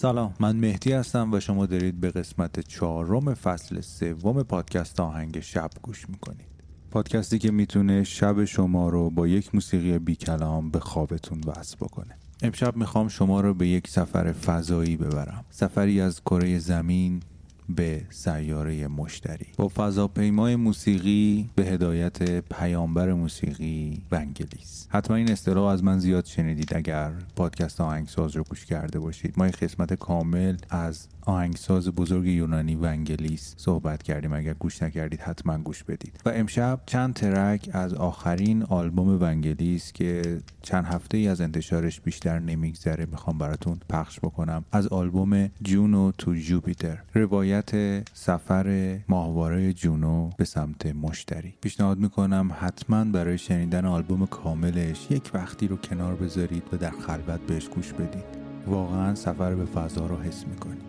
سلام من مهدی هستم و شما دارید به قسمت چهارم فصل سوم پادکست آهنگ شب گوش می‌کنید. پادکستی که می‌تونه شب شما رو با یک موسیقی بی کلام به خوابتون وصل بکنه. امشب می‌خوام شما رو به یک سفر فضایی ببرم. سفری از کره زمین به سیاره مشتری. با فضاپیمای موسیقی به هدایت پیامبر موسیقی ونگلیس حتما این اصطلاح از من زیاد شنیدید. اگر پادکست آهنگساز رو گوش کرده باشید. ما یک قسمت کامل از آهنگساز بزرگ یونانی ونگلیس صحبت کردیم. اگر گوش نکردید حتما گوش بدید. و امشب چند ترک از آخرین آلبوم ونگلیس که چند هفته ای از انتشارش بیشتر نمیگذره می‌خوام براتون پخش بکنم. از آلبوم جونو تو جوپیتر روایت سفر ماهواره جونو به سمت مشتری. پیشنهاد می‌کنم حتما برای شنیدن آلبوم کاملش یک وقتی رو کنار بذارید و در خلوت بهش گوش بدید. واقعا سفر به فضا رو حس می‌کنید.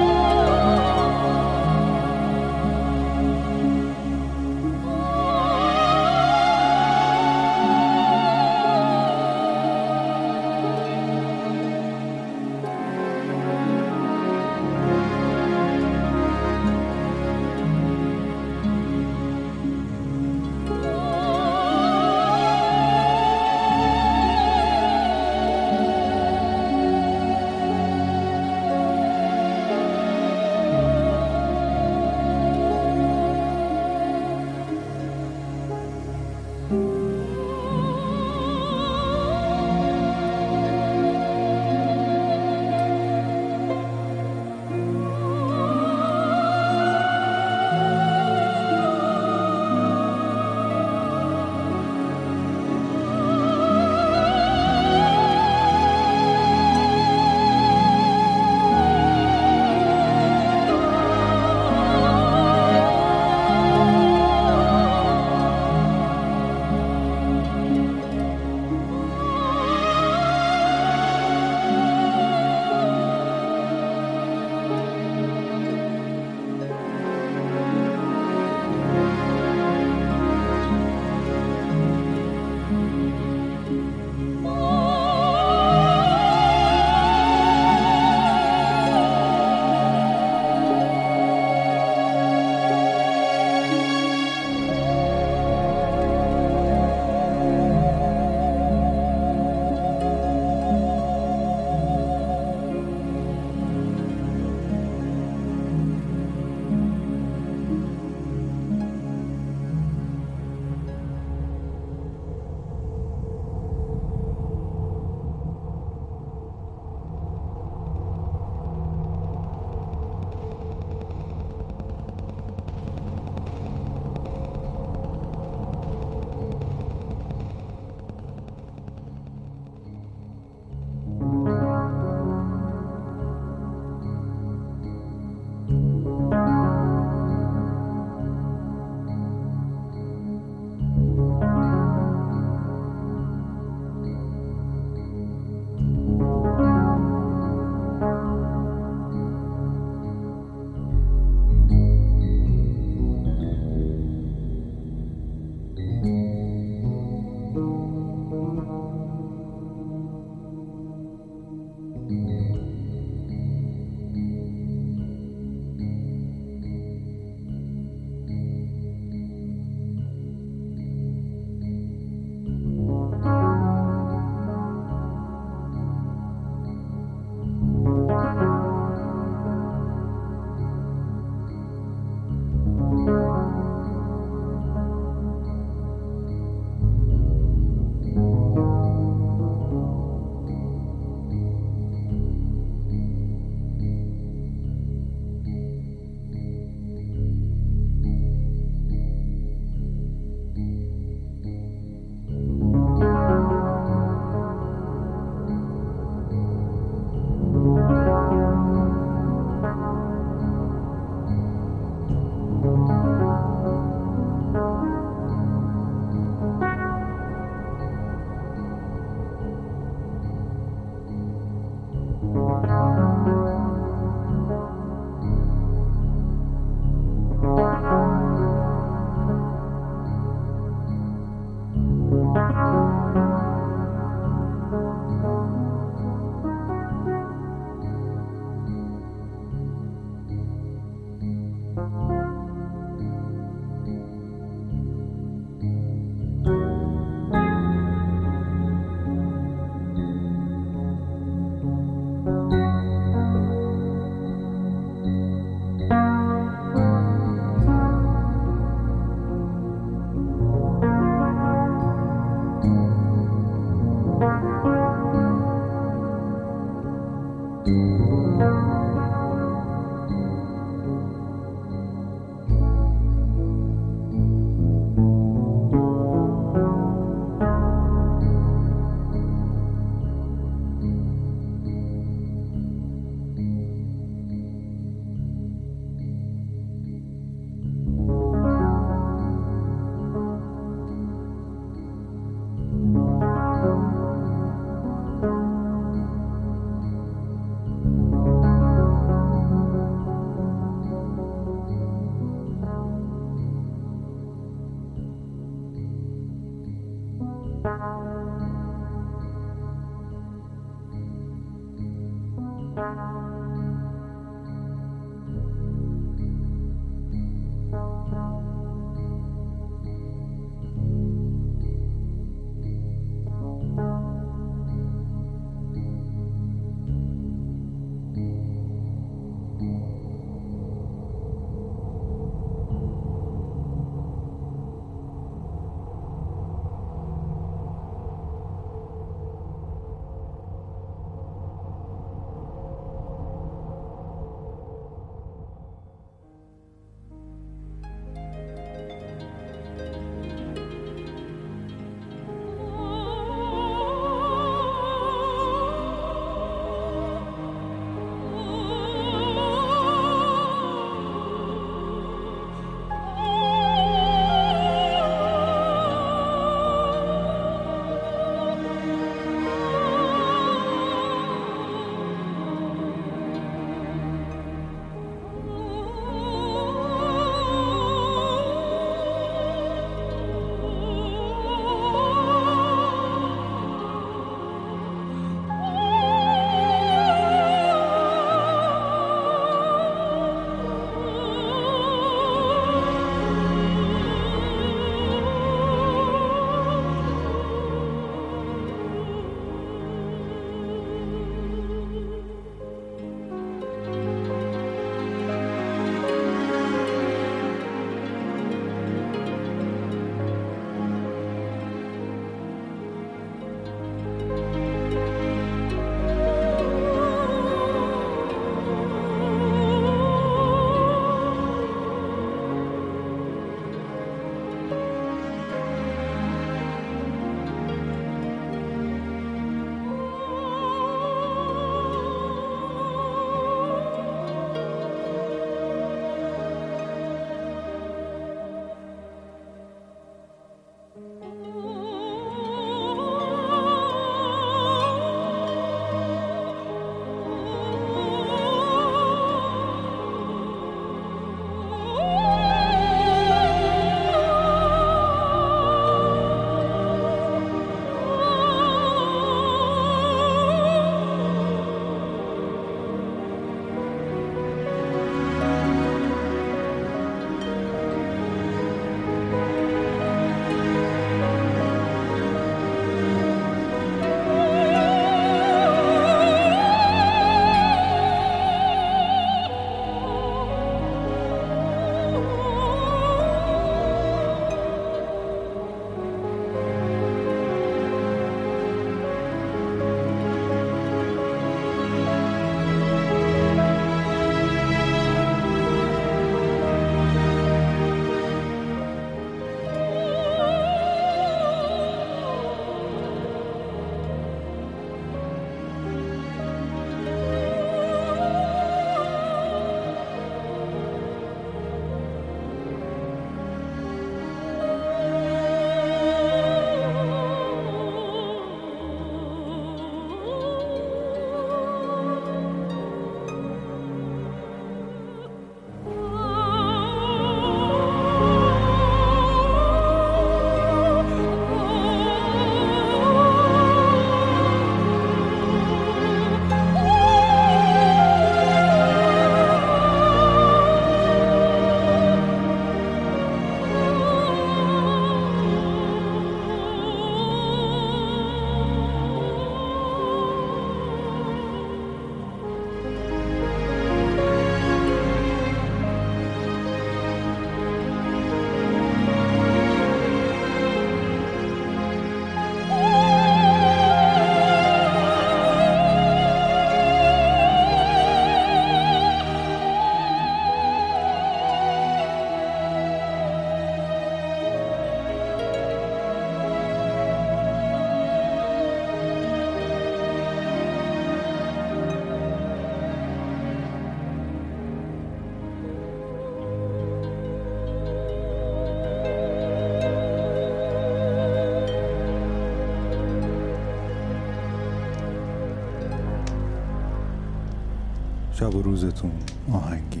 شب و روزتون آهنگی.